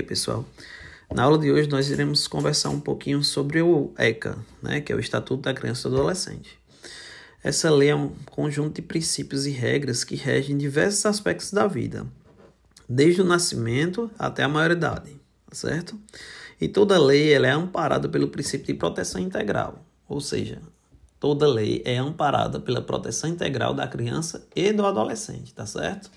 dia, pessoal. Na aula de hoje nós iremos conversar um pouquinho sobre o ECA, né, que é o Estatuto da Criança e do Adolescente. Essa lei é um conjunto de princípios e regras que regem diversos aspectos da vida, desde o nascimento até a maioridade, tá certo? E toda lei ela é amparada pelo princípio de proteção integral, ou seja, toda lei é amparada pela proteção integral da criança e do adolescente, tá certo?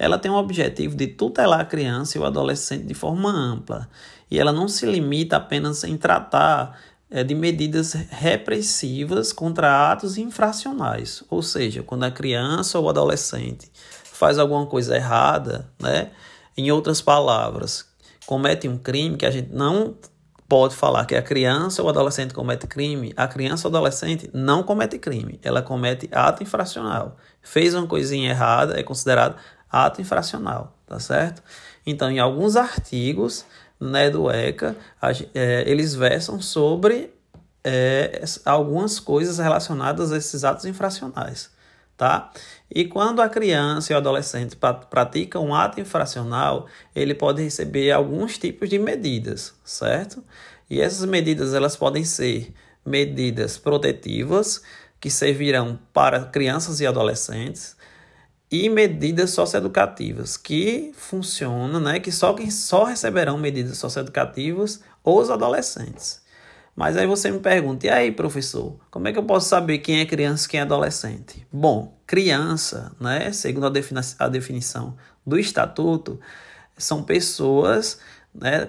Ela tem o objetivo de tutelar a criança e o adolescente de forma ampla, e ela não se limita apenas em tratar é, de medidas repressivas contra atos infracionais, ou seja, quando a criança ou o adolescente faz alguma coisa errada, né? Em outras palavras, comete um crime que a gente não pode falar que a criança ou adolescente comete crime, a criança ou adolescente não comete crime, ela comete ato infracional. Fez uma coisinha errada, é considerado ato infracional, tá certo? Então, em alguns artigos né, do ECA, a, é, eles versam sobre é, algumas coisas relacionadas a esses atos infracionais, tá? E quando a criança e o adolescente pratica um ato infracional, ele pode receber alguns tipos de medidas, certo? E essas medidas elas podem ser medidas protetivas, que servirão para crianças e adolescentes, e medidas socioeducativas, que funcionam, né? Que só quem só receberão medidas socioeducativas os adolescentes. Mas aí você me pergunta, e aí, professor, como é que eu posso saber quem é criança e quem é adolescente? Bom, criança, né, segundo a, defini a definição do estatuto, são pessoas né,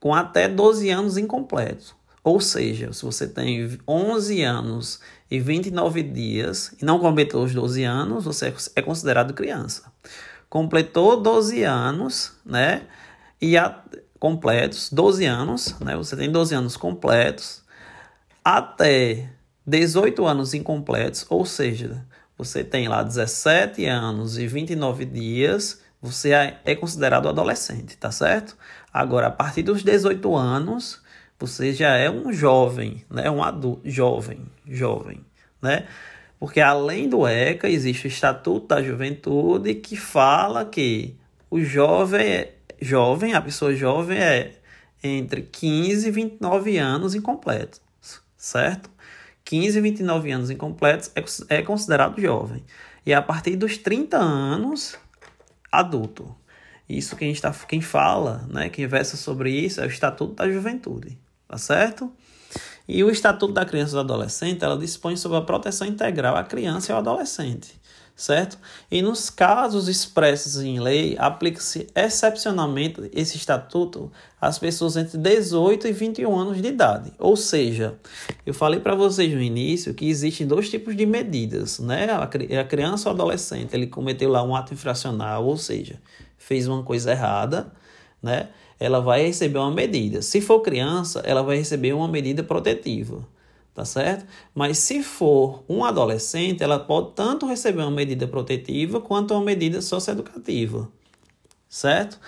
com até 12 anos incompletos. Ou seja, se você tem 11 anos e 29 dias e não completou os 12 anos, você é considerado criança. Completou 12 anos, né? E a, completos, 12 anos, né? Você tem 12 anos completos até 18 anos incompletos, ou seja, você tem lá 17 anos e 29 dias, você é, é considerado adolescente, tá certo? Agora, a partir dos 18 anos, você já é um jovem, né? Um adulto, jovem, jovem, né? Porque além do ECA, existe o Estatuto da Juventude que fala que o jovem é jovem, a pessoa jovem é entre 15 e 29 anos incompletos, certo? 15 e 29 anos incompletos é, é considerado jovem. E a partir dos 30 anos, adulto. Isso quem, está, quem fala, né, quem versa sobre isso é o Estatuto da Juventude, tá certo? E o Estatuto da Criança e do Adolescente, ela dispõe sobre a proteção integral à criança e ao adolescente certo? E nos casos expressos em lei, aplica-se excepcionalmente esse estatuto às pessoas entre 18 e 21 anos de idade. Ou seja, eu falei para vocês no início que existem dois tipos de medidas, né? A criança ou adolescente, ele cometeu lá um ato infracional, ou seja, fez uma coisa errada, né? Ela vai receber uma medida. Se for criança, ela vai receber uma medida protetiva tá certo? Mas se for um adolescente, ela pode tanto receber uma medida protetiva quanto uma medida socioeducativa, certo?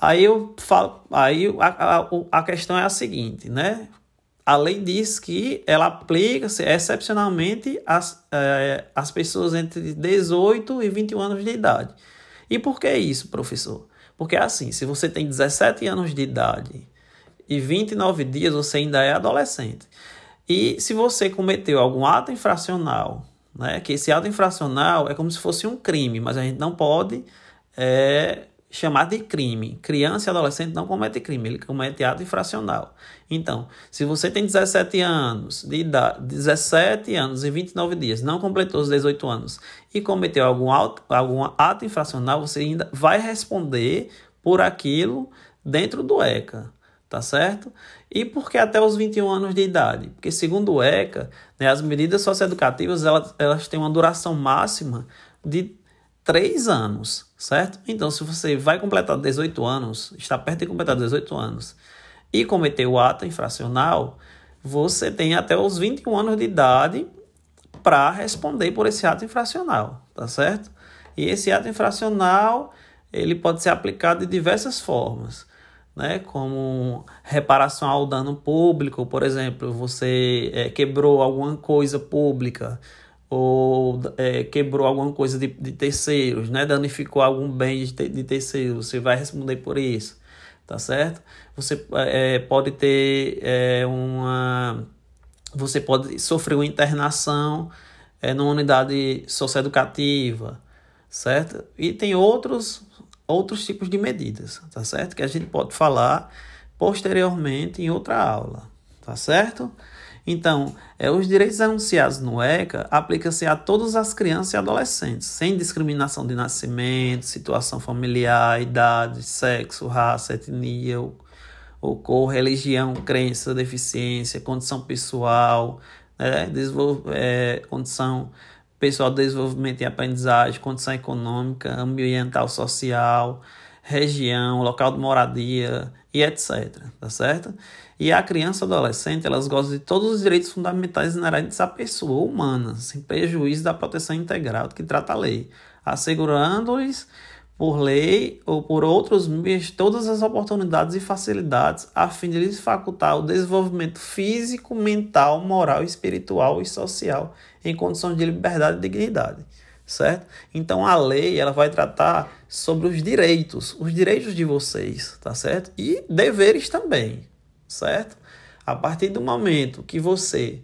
Aí eu falo, aí a, a, a questão é a seguinte, né? A lei diz que ela aplica-se excepcionalmente às, é, pessoas entre 18 e 21 anos de idade. E por que isso, professor? Porque assim, se você tem 17 anos de idade e 29 dias, você ainda é adolescente. E se você cometeu algum ato infracional, né, que esse ato infracional é como se fosse um crime, mas a gente não pode é, chamar de crime. Criança e adolescente não comete crime, ele comete ato infracional. Então, se você tem 17 anos de idade, 17 anos e 29 dias, não completou os 18 anos e cometeu algum ato, algum ato infracional, você ainda vai responder por aquilo dentro do ECA tá certo? E por que até os 21 anos de idade? Porque segundo o ECA, né, as medidas socioeducativas elas, elas têm uma duração máxima de 3 anos, certo? Então, se você vai completar 18 anos, está perto de completar 18 anos, e cometer o ato infracional, você tem até os 21 anos de idade para responder por esse ato infracional, tá certo? E esse ato infracional, ele pode ser aplicado de diversas formas né, como reparação ao dano público, por exemplo, você é, quebrou alguma coisa pública ou é, quebrou alguma coisa de, de terceiros, né, danificou algum bem de, de terceiros, você vai responder por isso. tá certo? Você é, pode ter é, uma. Você pode sofrer uma internação é, numa unidade socioeducativa, certo? E tem outros, outros tipos de medidas, tá certo? Que a gente pode falar posteriormente em outra aula, tá certo? Então, é, os direitos anunciados no ECA aplicam-se a todas as crianças e adolescentes, sem discriminação de nascimento, situação familiar, idade, sexo, raça, etnia, ou, ou cor, religião, crença, deficiência, condição pessoal, né, é, condição pessoal de desenvolvimento e aprendizagem, condição econômica, ambiental, social, região, local de moradia e etc. Tá certo? E a criança e adolescente, elas gozam de todos os direitos fundamentais inerentes à pessoa humana, sem prejuízo da proteção integral que trata a lei, assegurando-lhes por lei ou por outros meios todas as oportunidades e facilidades a fim de lhes facultar o desenvolvimento físico, mental, moral, espiritual e social em condições de liberdade e dignidade, certo? Então a lei ela vai tratar sobre os direitos, os direitos de vocês, tá certo? E deveres também, certo? A partir do momento que você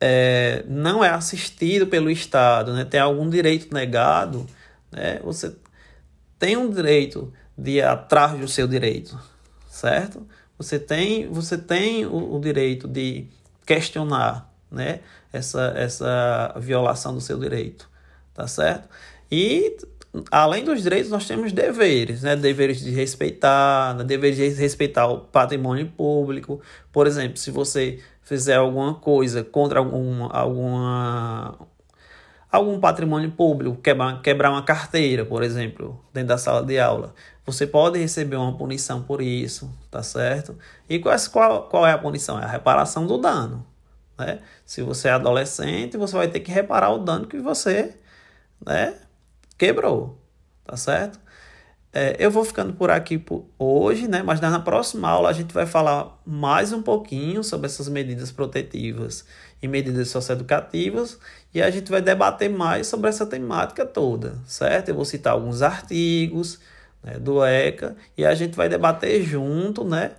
é, não é assistido pelo Estado, né, tem algum direito negado, né, você tem um direito de ir atrás do seu direito, certo? Você tem, você tem o, o direito de questionar né, essa, essa violação do seu direito, tá certo? E além dos direitos, nós temos deveres, né? Deveres de respeitar, né? deveres de respeitar o patrimônio público. Por exemplo, se você fizer alguma coisa contra alguma, alguma algum patrimônio público, quebrar, quebrar uma carteira, por exemplo, dentro da sala de aula, você pode receber uma punição por isso, tá certo? E qual, qual é a punição? É a reparação do dano. Né? Se você é adolescente, você vai ter que reparar o dano que você né, quebrou, tá certo? É, eu vou ficando por aqui por hoje, né? Mas na próxima aula a gente vai falar mais um pouquinho sobre essas medidas protetivas e medidas socioeducativas e a gente vai debater mais sobre essa temática toda, certo? Eu vou citar alguns artigos né, do ECA e a gente vai debater junto, né?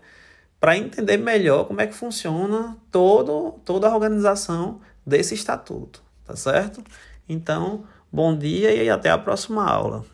Para entender melhor como é que funciona todo, toda a organização desse estatuto, tá certo? Então, Bom dia e até a próxima aula.